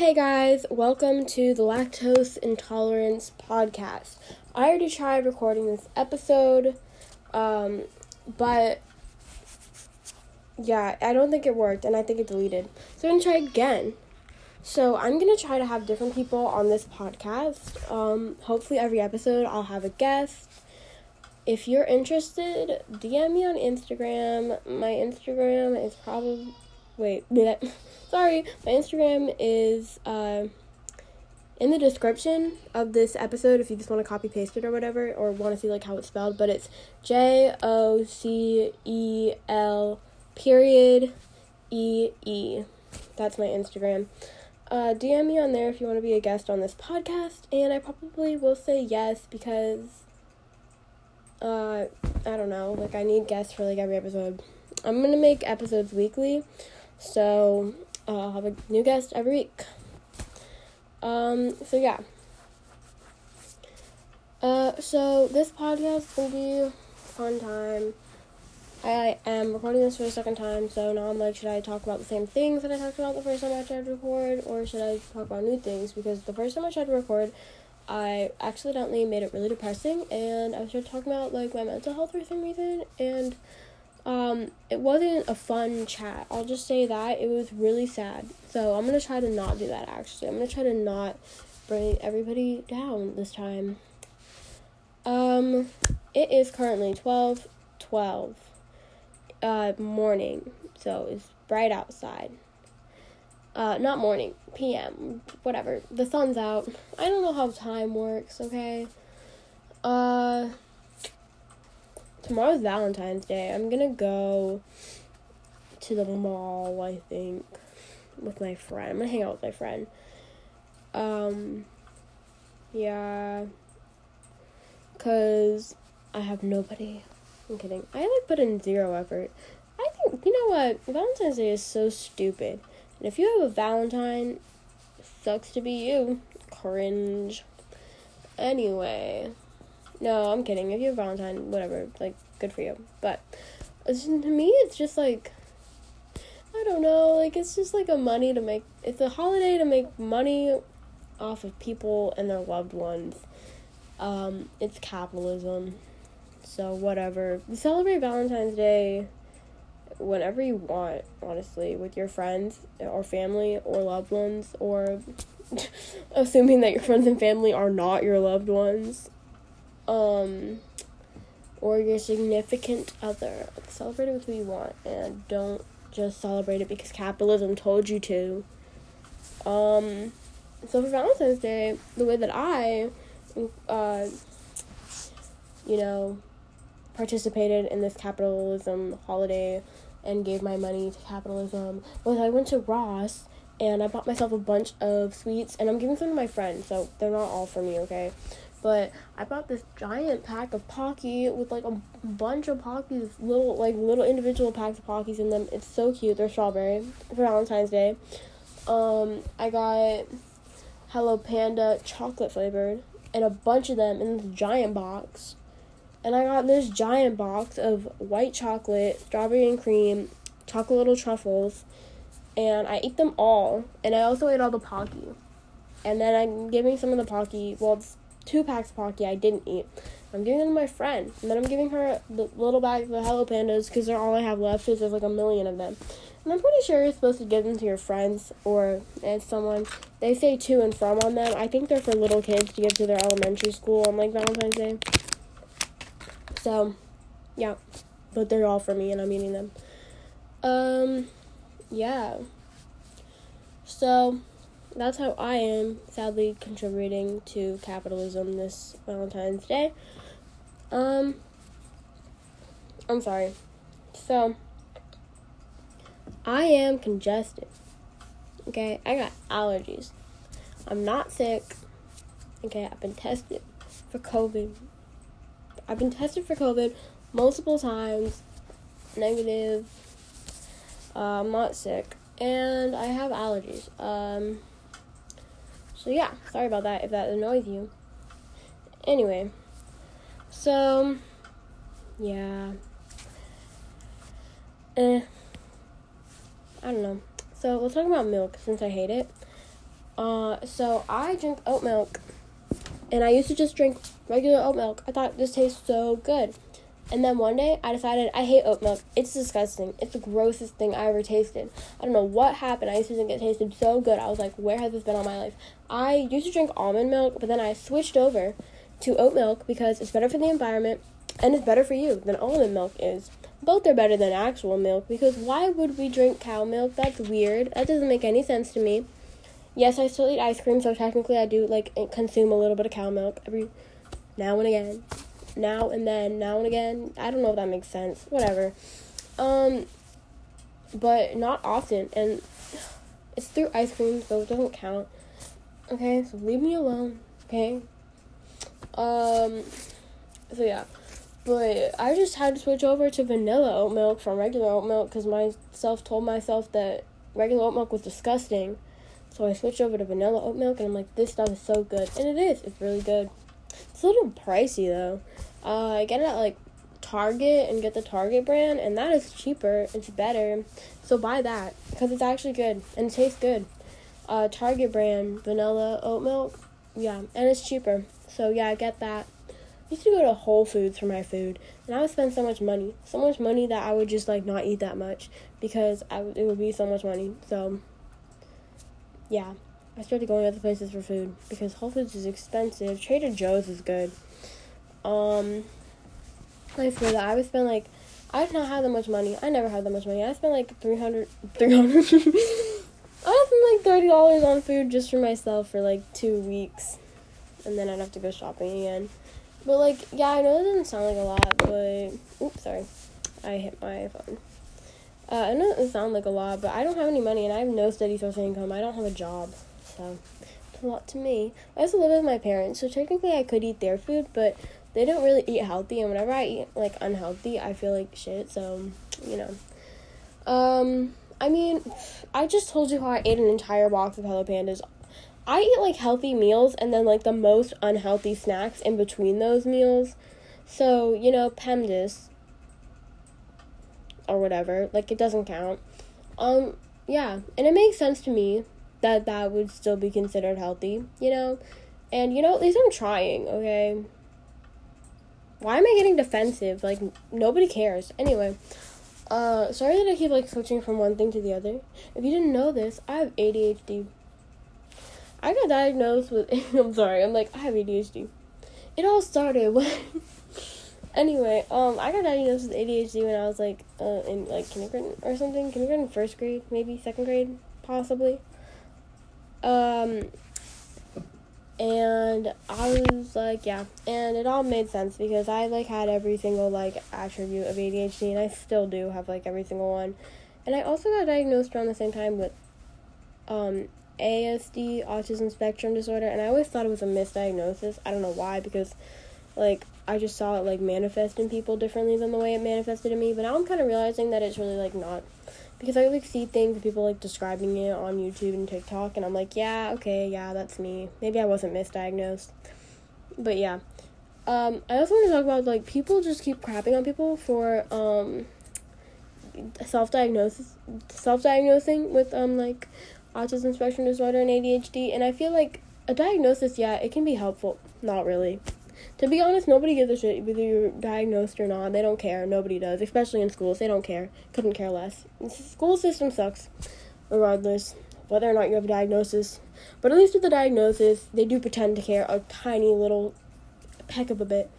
Hey guys, welcome to the Lactose Intolerance Podcast. I already tried recording this episode, um, but yeah, I don't think it worked and I think it deleted. So I'm gonna try again. So I'm gonna try to have different people on this podcast. Um, hopefully, every episode I'll have a guest. If you're interested, DM me on Instagram. My Instagram is probably wait, sorry. My Instagram is uh, in the description of this episode if you just want to copy paste it or whatever or want to see like how it's spelled. But it's J O C E L period E E. That's my Instagram. Uh, DM me on there if you want to be a guest on this podcast, and I probably will say yes because uh, I don't know, like I need guests for like every episode. I'm gonna make episodes weekly, so uh, I'll have a new guest every week. Um, so yeah. Uh, so this podcast will be fun time. I am recording this for the second time, so now I'm like, should I talk about the same things that I talked about the first time I tried to record, or should I talk about new things? Because the first time I tried to record, I accidentally made it really depressing, and I started talking about like my mental health for some reason, and um, it wasn't a fun chat. I'll just say that it was really sad. So I'm gonna try to not do that. Actually, I'm gonna try to not bring everybody down this time. Um, it is currently twelve twelve uh, morning, so it's bright outside. Uh, not morning, PM, whatever. The sun's out. I don't know how time works, okay? Uh, tomorrow's Valentine's Day. I'm gonna go to the mall, I think, with my friend. I'm gonna hang out with my friend. Um, yeah, cause I have nobody I'm kidding. I like put in zero effort. I think you know what? Valentine's Day is so stupid. And if you have a Valentine, sucks to be you. Cringe. Anyway. No, I'm kidding. If you have Valentine, whatever, like good for you. But to me it's just like I don't know, like it's just like a money to make it's a holiday to make money off of people and their loved ones. Um, it's capitalism. So whatever. Celebrate Valentine's Day whenever you want, honestly, with your friends or family or loved ones or assuming that your friends and family are not your loved ones. Um or your significant other. Celebrate it with who you want and don't just celebrate it because capitalism told you to. Um so for Valentine's Day, the way that I uh you know, participated in this capitalism holiday and gave my money to capitalism was I went to Ross and I bought myself a bunch of sweets and I'm giving some to my friends, so they're not all for me, okay? But I bought this giant pack of Pocky with like a bunch of Pockies, little like little individual packs of Pockies in them. It's so cute. They're strawberry for Valentine's Day. Um, I got Hello Panda chocolate flavored and a bunch of them in this giant box and I got this giant box of white chocolate, strawberry and cream, chocolate little truffles, and I ate them all. And I also ate all the Pocky. And then I'm giving some of the Pocky, well, it's two packs of Pocky I didn't eat. I'm giving them to my friend. And then I'm giving her the little bag of the Hello Pandas because they're all I have left because there's like a million of them. And I'm pretty sure you're supposed to give them to your friends or as someone. They say to and from on them. I think they're for little kids to give to their elementary school on like Valentine's Day. So, yeah. But they're all for me and I'm eating them. Um, yeah. So, that's how I am sadly contributing to capitalism this Valentine's Day. Um, I'm sorry. So, I am congested. Okay, I got allergies. I'm not sick. Okay, I've been tested for COVID I've been tested for COVID multiple times, negative. Uh, I'm not sick, and I have allergies. Um, so yeah, sorry about that if that annoys you. Anyway, so yeah, eh, I don't know. So let's talk about milk since I hate it. Uh, so I drink oat milk, and I used to just drink regular oat milk. I thought this tastes so good. And then one day I decided I hate oat milk. It's disgusting. It's the grossest thing I ever tasted. I don't know what happened. I used to think it tasted so good. I was like, where has this been all my life? I used to drink almond milk, but then I switched over to oat milk because it's better for the environment and it's better for you than almond milk is. Both are better than actual milk because why would we drink cow milk? That's weird. That doesn't make any sense to me. Yes, I still eat ice cream, so technically I do like consume a little bit of cow milk every now and again now and then, now and again. I don't know if that makes sense. Whatever. Um, but not often, and it's through ice cream, so it doesn't count. Okay, so leave me alone. Okay. Um. So yeah, but I just had to switch over to vanilla oat milk from regular oat milk because myself told myself that regular oat milk was disgusting. So I switched over to vanilla oat milk, and I'm like, this stuff is so good, and it is. It's really good. It's a little pricey though. Uh, I get it at like Target and get the Target brand, and that is cheaper. It's better, so buy that because it's actually good and it tastes good. Uh, Target brand vanilla oat milk, yeah, and it's cheaper. So yeah, I get that. I used to go to Whole Foods for my food, and I would spend so much money, so much money that I would just like not eat that much because I w- it would be so much money. So yeah, I started going other places for food because Whole Foods is expensive. Trader Joe's is good. Um, I swear that I would spend like, I did not have that much money. I never had that much money. I spent like 300, 300. I spent like thirty dollars on food just for myself for like two weeks, and then I'd have to go shopping again. But like, yeah, I know it doesn't sound like a lot, but oops, sorry, I hit my phone. Uh, I know it doesn't sound like a lot, but I don't have any money and I have no steady source of income. I don't have a job, so it's a lot to me. I also live with my parents, so technically I could eat their food, but they don't really eat healthy and whenever I eat like unhealthy I feel like shit so you know. Um I mean I just told you how I ate an entire box of Hello Pandas. I eat like healthy meals and then like the most unhealthy snacks in between those meals. So you know PEMDAS or whatever like it doesn't count. Um yeah and it makes sense to me that that would still be considered healthy you know and you know at least I'm trying okay why am I getting defensive? Like nobody cares. Anyway, uh, sorry that I keep like switching from one thing to the other. If you didn't know this, I have ADHD. I got diagnosed with. I'm sorry. I'm like I have ADHD. It all started when. anyway, um, I got diagnosed with ADHD when I was like uh, in like kindergarten or something. Kindergarten, first grade, maybe second grade, possibly. Um, and I was like, yeah, and it all made sense because I like had every single like attribute of ADHD, and I still do have like every single one, and I also got diagnosed around the same time with um ASD, autism spectrum disorder, and I always thought it was a misdiagnosis. I don't know why because like I just saw it like manifest in people differently than the way it manifested in me, but now I'm kind of realizing that it's really like not because I like see things people like describing it on YouTube and TikTok, and I'm like, yeah, okay, yeah, that's me. Maybe I wasn't misdiagnosed, but yeah. Um, I also want to talk about like people just keep crapping on people for um self diagnosis, self diagnosing with um like autism spectrum disorder and ADHD, and I feel like a diagnosis, yeah, it can be helpful. Not really. To be honest, nobody gives a shit whether you're diagnosed or not. They don't care. Nobody does, especially in schools. They don't care. Couldn't care less. The school system sucks, regardless whether or not you have a diagnosis. But at least with the diagnosis, they do pretend to care a tiny little peck of a bit,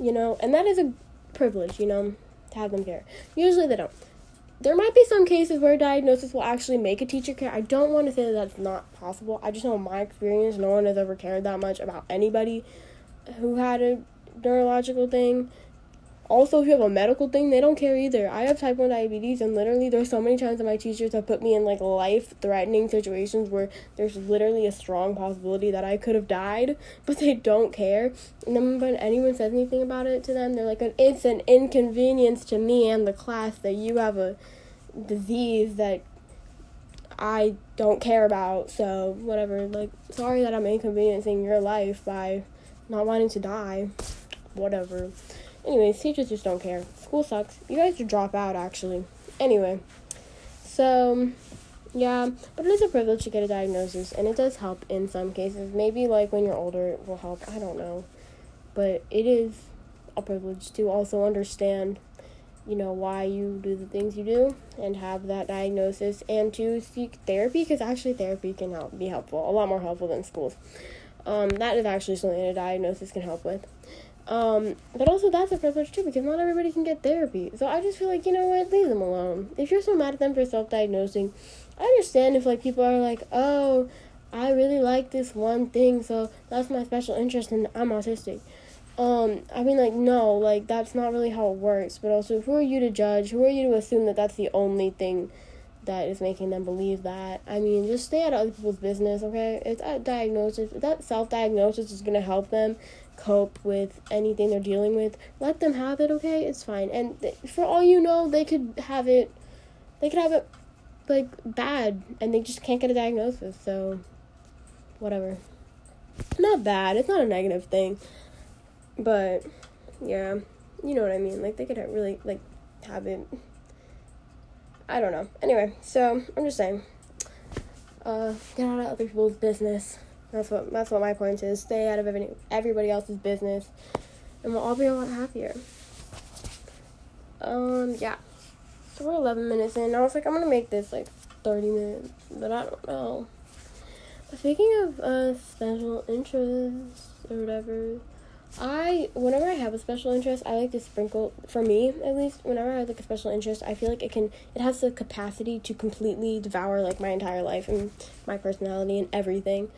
you know, and that is a privilege, you know, to have them care. Usually they don't. There might be some cases where diagnosis will actually make a teacher care. I don't want to say that that's not possible. I just know in my experience, no one has ever cared that much about anybody who had a neurological thing. Also, if you have a medical thing, they don't care either. I have type 1 diabetes, and literally, there's so many times that my teachers have put me in like life threatening situations where there's literally a strong possibility that I could have died, but they don't care. And then when anyone says anything about it to them, they're like, it's an inconvenience to me and the class that you have a disease that I don't care about, so whatever. Like, sorry that I'm inconveniencing your life by not wanting to die. Whatever. Anyways, teachers just don't care. School sucks. You guys should drop out, actually. Anyway, so Yeah, but it is a privilege to get a diagnosis, and it does help in some cases. Maybe like when you're older, it will help. I don't know, but it is a privilege to also understand, you know, why you do the things you do and have that diagnosis, and to seek therapy because actually therapy can help be helpful, a lot more helpful than schools. Um, that is actually something a diagnosis can help with. Um, but also that's a privilege too because not everybody can get therapy. So I just feel like, you know what, leave them alone. If you're so mad at them for self diagnosing, I understand if like people are like, Oh, I really like this one thing, so that's my special interest and I'm autistic. Um, I mean like no, like that's not really how it works. But also who are you to judge? Who are you to assume that that's the only thing that is making them believe that. I mean, just stay out of other people's business, okay? It's that diagnosis, that self diagnosis is gonna help them cope with anything they're dealing with. Let them have it, okay? It's fine. And th- for all you know, they could have it, they could have it like bad, and they just can't get a diagnosis. So, whatever. Not bad. It's not a negative thing, but yeah, you know what I mean. Like they could really like have it I don't know. Anyway, so I'm just saying, uh, get out of other people's business. That's what that's what my point is. Stay out of every, everybody else's business, and we'll all be a lot happier. Um, yeah. So we're 11 minutes in. I was like, I'm gonna make this like 30 minutes, but I don't know. Speaking of uh special interests or whatever, I whenever I have a special interest, I like to sprinkle for me at least. Whenever I have like a special interest, I feel like it can it has the capacity to completely devour like my entire life and my personality and everything.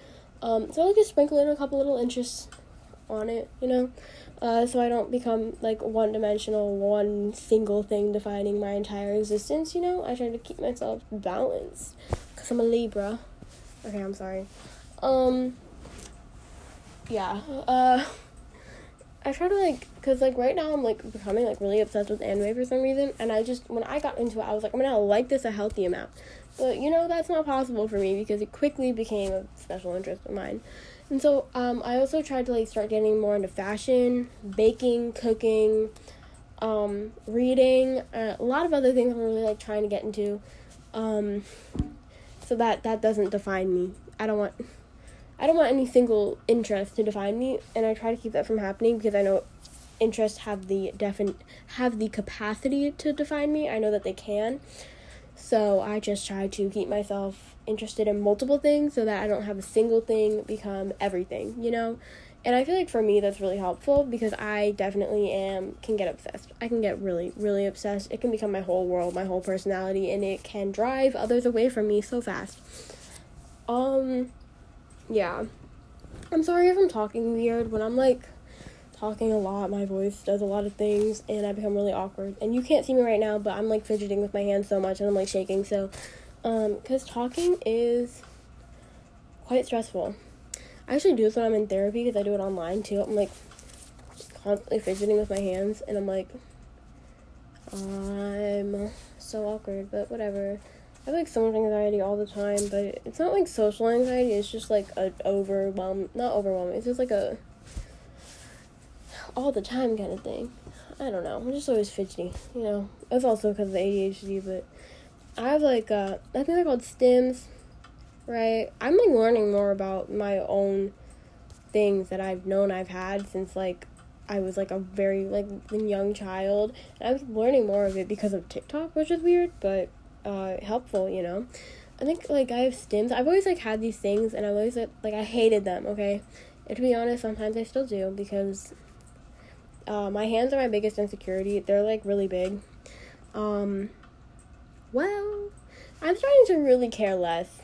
Um, so I like to sprinkle in a couple little interests on it, you know, uh, so I don't become like one dimensional, one single thing defining my entire existence. You know, I try to keep myself balanced because I'm a Libra. Okay, I'm sorry. Um, yeah. Uh. I try to like, cause like right now I'm like becoming like really obsessed with anime for some reason, and I just when I got into it, I was like I'm gonna like this a healthy amount, but you know that's not possible for me because it quickly became a special interest of mine, and so um I also tried to like start getting more into fashion, baking, cooking, um reading, uh, a lot of other things I'm really like trying to get into, um, so that that doesn't define me. I don't want. I don't want any single interest to define me, and I try to keep that from happening because I know interests have the defin have the capacity to define me. I know that they can. So I just try to keep myself interested in multiple things so that I don't have a single thing become everything, you know? And I feel like for me that's really helpful because I definitely am can get obsessed. I can get really really obsessed. It can become my whole world, my whole personality and it can drive others away from me so fast. Um yeah. I'm sorry if I'm talking weird. When I'm like talking a lot, my voice does a lot of things and I become really awkward. And you can't see me right now, but I'm like fidgeting with my hands so much and I'm like shaking. So, um, because talking is quite stressful. I actually do this when I'm in therapy because I do it online too. I'm like constantly fidgeting with my hands and I'm like, I'm so awkward, but whatever. I have like so much anxiety all the time, but it's not like social anxiety. It's just like a overwhelm, not overwhelming. It's just like a all the time kind of thing. I don't know. I'm just always fidgety. You know, it's also because of the ADHD, but I have like uh, I think they're called stims, right? I'm like learning more about my own things that I've known I've had since like I was like a very like young child. And I was learning more of it because of TikTok, which is weird, but uh, helpful, you know. I think like I have stims. I've always like had these things, and I've always like, like I hated them. Okay, and to be honest, sometimes I still do because uh, my hands are my biggest insecurity. They're like really big. Um, well, I'm starting to really care less.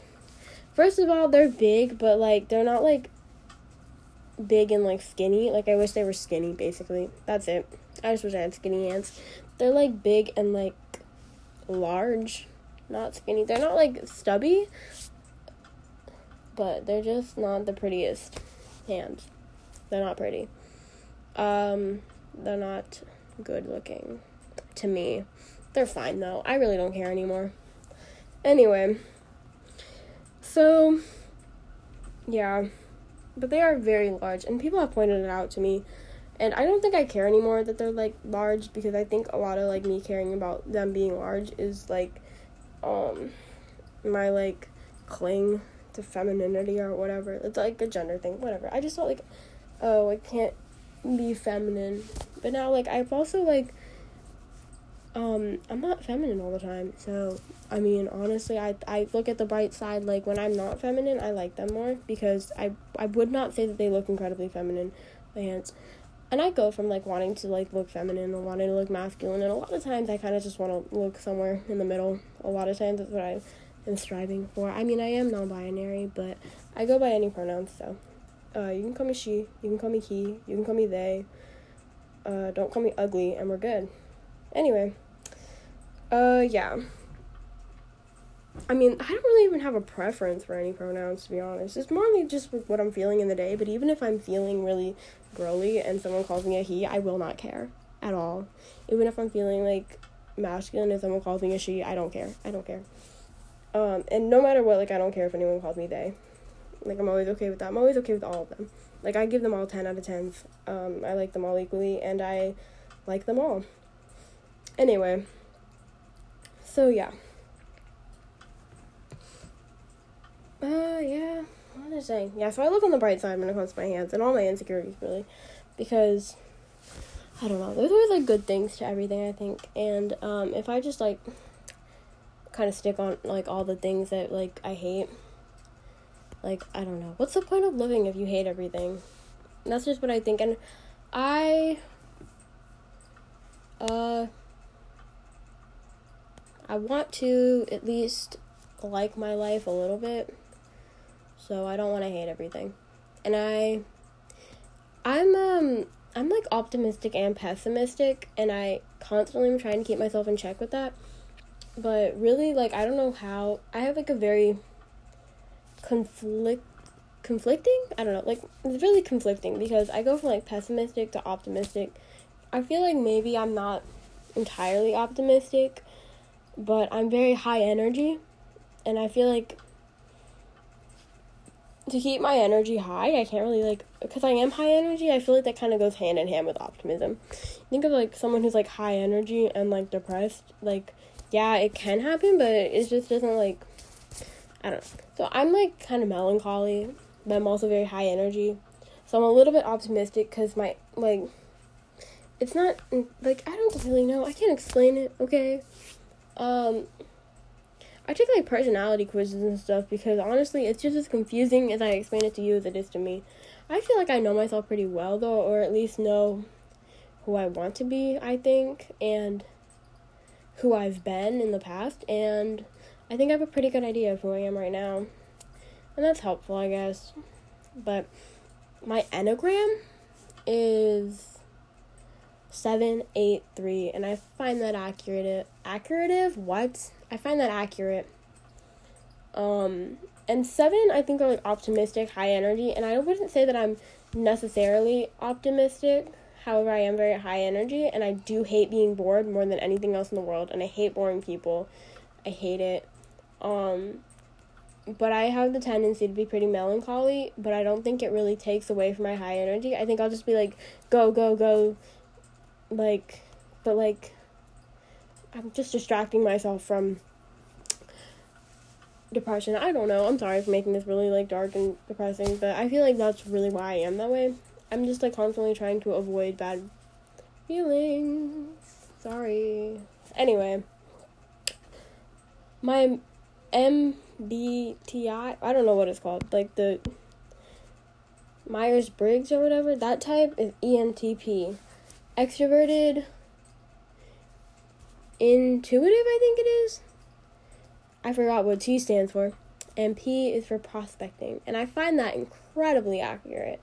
First of all, they're big, but like they're not like big and like skinny. Like I wish they were skinny. Basically, that's it. I just wish I had skinny hands. They're like big and like large, not skinny. They're not like stubby, but they're just not the prettiest hands. They're not pretty. Um, they're not good looking to me. They're fine though. I really don't care anymore. Anyway, so yeah, but they are very large, and people have pointed it out to me and I don't think I care anymore that they're like large because I think a lot of like me caring about them being large is like um my like cling to femininity or whatever. It's like a gender thing, whatever. I just felt like, oh, I can't be feminine. But now, like, I've also, like, um, I'm not feminine all the time. So, I mean, honestly, I, I look at the bright side. Like, when I'm not feminine, I like them more because I, I would not say that they look incredibly feminine, my. And I go from, like, wanting to, like, look feminine or wanting to look masculine. And a lot of times I kind of just want to look somewhere in the middle. A lot of times that's what I am striving for. I mean, I am non binary, but I go by any pronouns, so. Uh, you can call me she, you can call me he, you can call me they. Uh, don't call me ugly, and we're good. Anyway, uh, yeah. I mean, I don't really even have a preference for any pronouns, to be honest. It's more like just what I'm feeling in the day, but even if I'm feeling really girly and someone calls me a he, I will not care at all. Even if I'm feeling like masculine and someone calls me a she, I don't care. I don't care. Um, and no matter what, like, I don't care if anyone calls me they. Like, I'm always okay with that. I'm always okay with all of them. Like, I give them all 10 out of 10s. Um, I like them all equally, and I like them all. Anyway, so yeah. Uh, yeah. What was saying? Yeah, so I look on the bright side when it comes to my hands and all my insecurities, really. Because, I don't know, there's always, like, good things to everything, I think. And, um, if I just, like, kind of stick on like all the things that like I hate. Like I don't know. What's the point of living if you hate everything? And that's just what I think and I uh I want to at least like my life a little bit. So I don't want to hate everything. And I I'm um I'm like optimistic and pessimistic and I constantly am trying to keep myself in check with that. But really like i don't know how i have like a very conflict conflicting? I don't know like it's really conflicting because i go from like pessimistic to optimistic. I feel like maybe i'm not entirely optimistic but i'm very high energy and i feel like to keep my energy high i can't really like because i am high energy i feel like that kind of goes hand in hand with optimism think of like someone who's like high energy and like depressed like yeah, it can happen, but it just doesn't like I don't know. So I'm like kind of melancholy, but I'm also very high energy. So I'm a little bit optimistic because my like it's not like I don't really know. I can't explain it. Okay, um, I take like personality quizzes and stuff because honestly, it's just as confusing as I explain it to you as it is to me. I feel like I know myself pretty well though, or at least know who I want to be. I think and who I've been in the past, and I think I have a pretty good idea of who I am right now. And that's helpful, I guess. But my Enneagram is 783, and I find that accurate. Accurate? What? I find that accurate. Um, and 7, I think, are like optimistic, high energy, and I wouldn't say that I'm necessarily optimistic However, I am very high energy and I do hate being bored more than anything else in the world and I hate boring people. I hate it. Um but I have the tendency to be pretty melancholy, but I don't think it really takes away from my high energy. I think I'll just be like go go go like but like I'm just distracting myself from depression. I don't know. I'm sorry for making this really like dark and depressing, but I feel like that's really why I am that way. I'm just like constantly trying to avoid bad feelings. Sorry. Anyway, my MBTI, I don't know what it's called, like the Myers Briggs or whatever, that type is ENTP. Extroverted, intuitive, I think it is. I forgot what T stands for. And P is for prospecting. And I find that incredibly accurate.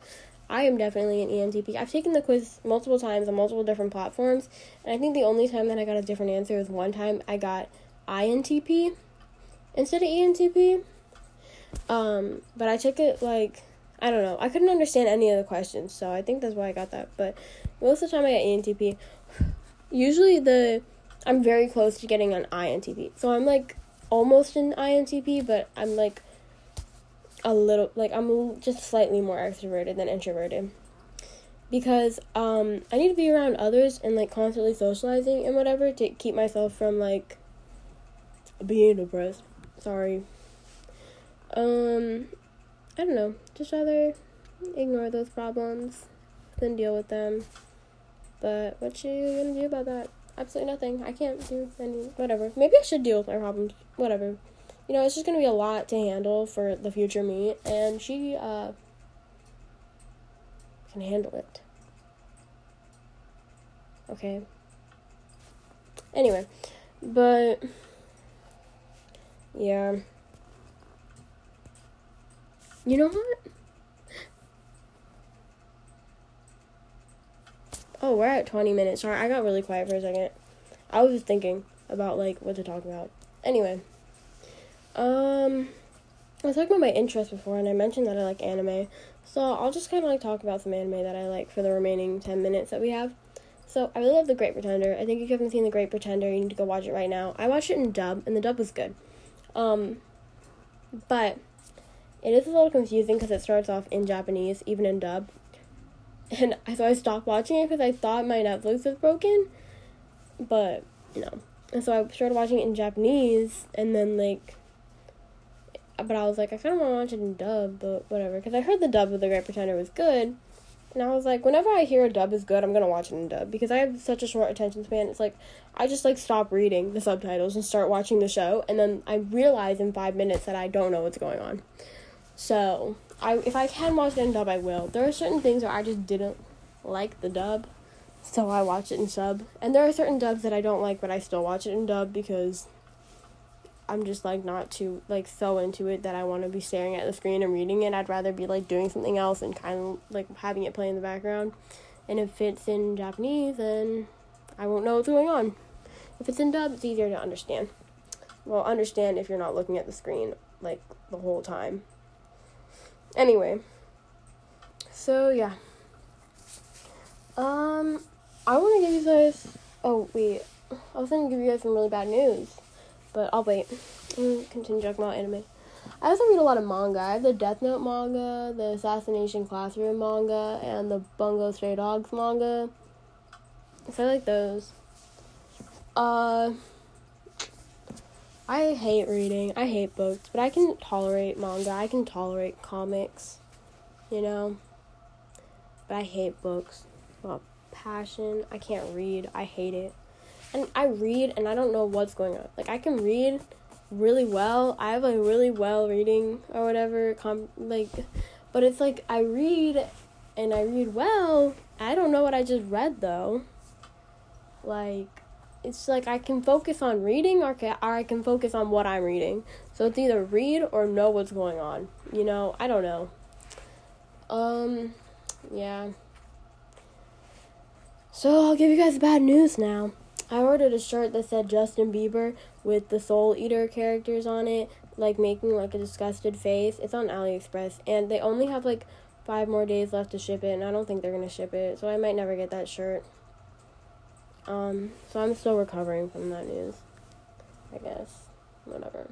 I am definitely an ENTP. I've taken the quiz multiple times on multiple different platforms, and I think the only time that I got a different answer was one time I got INTP instead of ENTP. Um, but I took it like I don't know. I couldn't understand any of the questions, so I think that's why I got that. But most of the time I get ENTP. Usually the I'm very close to getting an INTP. So I'm like almost an INTP, but I'm like a little like I'm just slightly more extroverted than introverted because um I need to be around others and like constantly socializing and whatever to keep myself from like being depressed. Sorry. Um, I don't know. Just rather ignore those problems than deal with them. But what you gonna do about that? Absolutely nothing. I can't do any whatever. Maybe I should deal with my problems. Whatever. You know, it's just gonna be a lot to handle for the future me, and she uh can handle it. Okay. Anyway, but yeah. You know what? Oh, we're at 20 minutes. Sorry, I got really quiet for a second. I was just thinking about like what to talk about. Anyway, um, I was talking about my interests before, and I mentioned that I like anime. So I'll just kind of like talk about some anime that I like for the remaining 10 minutes that we have. So I really love The Great Pretender. I think if you haven't seen The Great Pretender, you need to go watch it right now. I watched it in dub, and the dub was good. Um, but it is a little confusing because it starts off in Japanese, even in dub. And so I stopped watching it because I thought my Netflix was broken. But no. And so I started watching it in Japanese, and then like but I was like, I kind of want to watch it in dub, but whatever. Because I heard the dub of The Great Pretender was good. And I was like, whenever I hear a dub is good, I'm to watch it in dub. Because I have such a short attention span. It's like, I just like stop reading the subtitles and start watching the show. And then I realize in five minutes that I don't know what's going on. So, I if I can watch it in dub, I will. There are certain things where I just didn't like the dub. So I watch it in sub. And there are certain dubs that I don't like, but I still watch it in dub because I'm just like not too like so into it that I want to be staring at the screen and reading it. I'd rather be like doing something else and kind of like having it play in the background. And if it's in Japanese, then I won't know what's going on. If it's in dub, it's easier to understand. Well, understand if you're not looking at the screen like the whole time. Anyway, so yeah. Um, I want to give you guys. Oh wait, I was gonna give you guys some really bad news. But I'll wait. And continue talking about anime. I also read a lot of manga. I have the Death Note manga, the Assassination Classroom manga, and the Bungo Stray Dogs manga. So I like those. Uh, I hate reading. I hate books, but I can tolerate manga. I can tolerate comics, you know. But I hate books. Well, passion. I can't read. I hate it and I read and I don't know what's going on. Like I can read really well. I have a really well reading or whatever com- like but it's like I read and I read well. I don't know what I just read though. Like it's like I can focus on reading or, or I can focus on what I'm reading. So it's either read or know what's going on. You know, I don't know. Um yeah. So I'll give you guys bad news now. I ordered a shirt that said Justin Bieber with the Soul Eater characters on it, like making like a disgusted face. It's on AliExpress, and they only have like five more days left to ship it, and I don't think they're gonna ship it, so I might never get that shirt. Um, so I'm still recovering from that news. I guess. Whatever.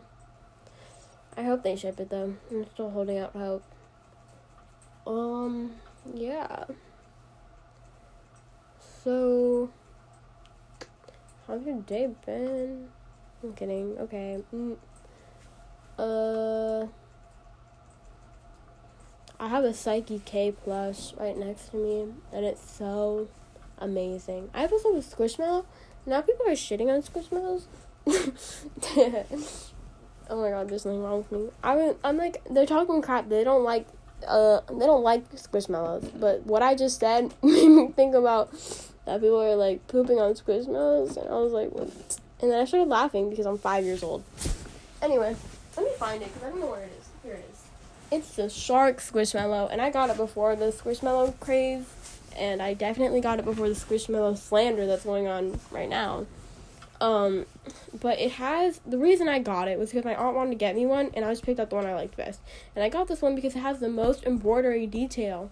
I hope they ship it though. I'm still holding out hope. Um, yeah. So How's your day been? I'm kidding. Okay. Mm. Uh. I have a Saiki K Plus right next to me, and it's so amazing. I have also a Squishmallow. Now people are shitting on Squishmallows. oh my god, there's nothing wrong with me. I I'm like they're talking crap. They don't like uh they don't like Squishmallows. But what I just said made me think about that people are like pooping on Squishmallows, and I was like, what? And then I started laughing because I'm five years old. Anyway, let me find it because I don't know where it is. Here it is. It's the Shark Squishmallow, and I got it before the Squishmallow craze, and I definitely got it before the Squishmallow slander that's going on right now. Um, but it has the reason I got it was because my aunt wanted to get me one, and I just picked out the one I liked best. And I got this one because it has the most embroidery detail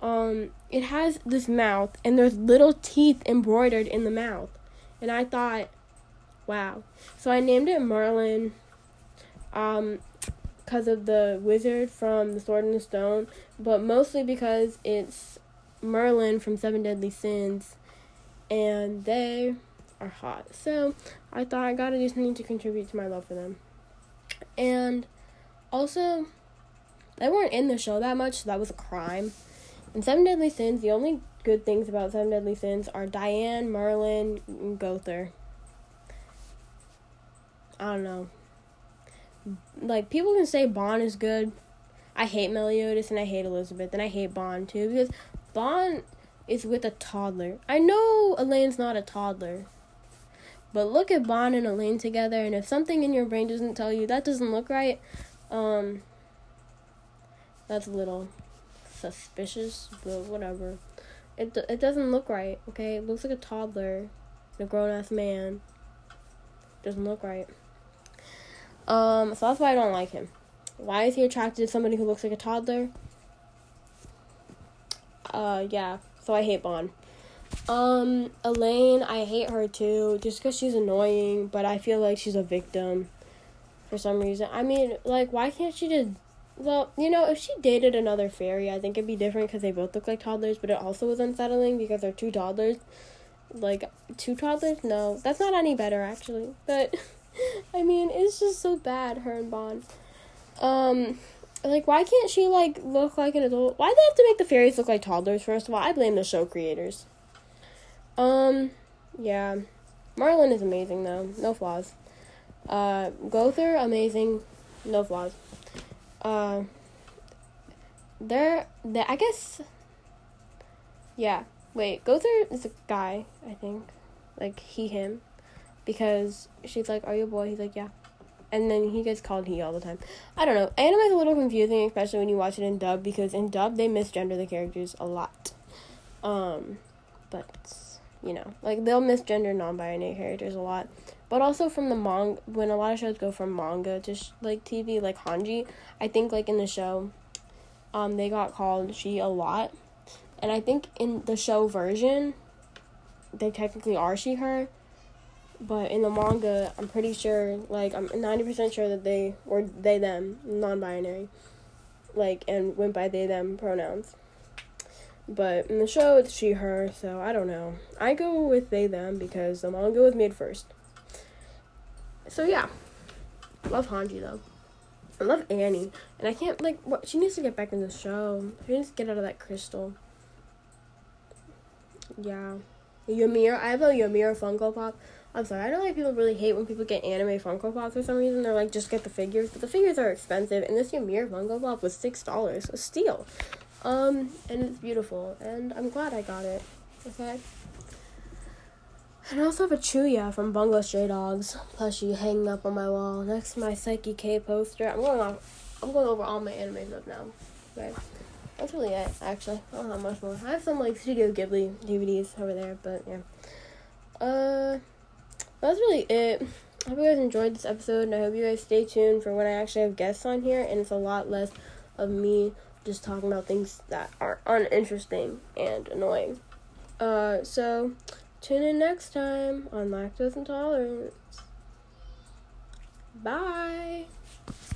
um it has this mouth and there's little teeth embroidered in the mouth. And I thought, wow. So I named it Merlin um because of the wizard from the sword and the stone, but mostly because it's Merlin from Seven Deadly Sins and they are hot. So I thought I gotta do something to contribute to my love for them. And Also, they weren't in the show that much, so that was a crime. In Seven Deadly Sins, the only good things about Seven Deadly Sins are Diane, Merlin, and Gowther. I don't know. Like people can say Ban is good. I hate Meliodas and I hate Elizabeth and I hate Ban too because Ban is with a toddler. I know Elaine's not a toddler. But look at Ban and Elaine together and if something in your brain doesn't tell you that doesn't look right, um that's a little suspicious, but whatever. It it doesn't look right, okay? It looks like a toddler, a grown ass man. Doesn't look right. Um, so that's why I don't like him. Why is he attracted to somebody who looks like a toddler? Uh, yeah. So I hate Ban. Um, Elaine, I hate her too, just because she's annoying, but I feel like she's a victim for some reason. I mean, like, why can't she just. Well, you know, if she dated another fairy, I think it'd be different because they both look like toddlers, but it also was unsettling because they're two toddlers. Like, two toddlers? No, that's not any better, actually. But. I mean, it's just so bad, her and Ban. Um, like, why can't she, like, look like an adult? Why do they have to make the fairies look like toddlers, first of all? I blame the show creators. Um, yeah. Merlin is amazing, though. No flaws. Uh, Gowther, amazing. No flaws. Uh, they're, they I guess, yeah. Wait, Gowther is a guy, I think. Like, he, him because she's like, "Are you a boy?" He's like, "Yeah." And then he gets called he all the time. I don't know. Anime is a little confusing, especially when you watch it in dub, because in dub they misgender the characters a lot. Um, but you know, like they'll misgender non-binary characters a lot. But also from the manga, when a lot of shows go from manga to sh- like TV, like Hanji, I think like in the show, um, they got called she a lot, and I think in the show version, they technically are she her, but in the manga, I'm pretty sure, like, I'm 90% sure that they, were they, them, non binary, like, and went by they, them pronouns. But in the show, it's she, her, so I don't know. I go with they, them because the manga was made first. So yeah. Love Hanji, though. I love Annie. And I can't, like, what, she needs to get back in the show. She needs to get out of that crystal. Yeah. Ymir, I have a Ymir Funko Pop. I'm sorry, I know like people really hate when people get anime Funko Pops for some reason. They're like, just get the figures, but the figures are expensive, and this Ymir Funko Pop was six dollars, a steal. Um, and it's beautiful, and I'm glad I got it. Okay. And I also have a Chuya from Bungo Stray Dogs plushie hanging up on my wall next to my Saiki K poster. I'm going off. I'm going over all my anime stuff now. Okay. That's really it, actually. I don't have much more. I have some like Studio Ghibli DVDs over there, but yeah. Uh that's really it. I hope you guys enjoyed this episode, and I hope you guys stay tuned for when I actually have guests on here, and it's a lot less of me just talking about things that are uninteresting and annoying. Uh, so tune in next time on Lactose Intolerance. Bye.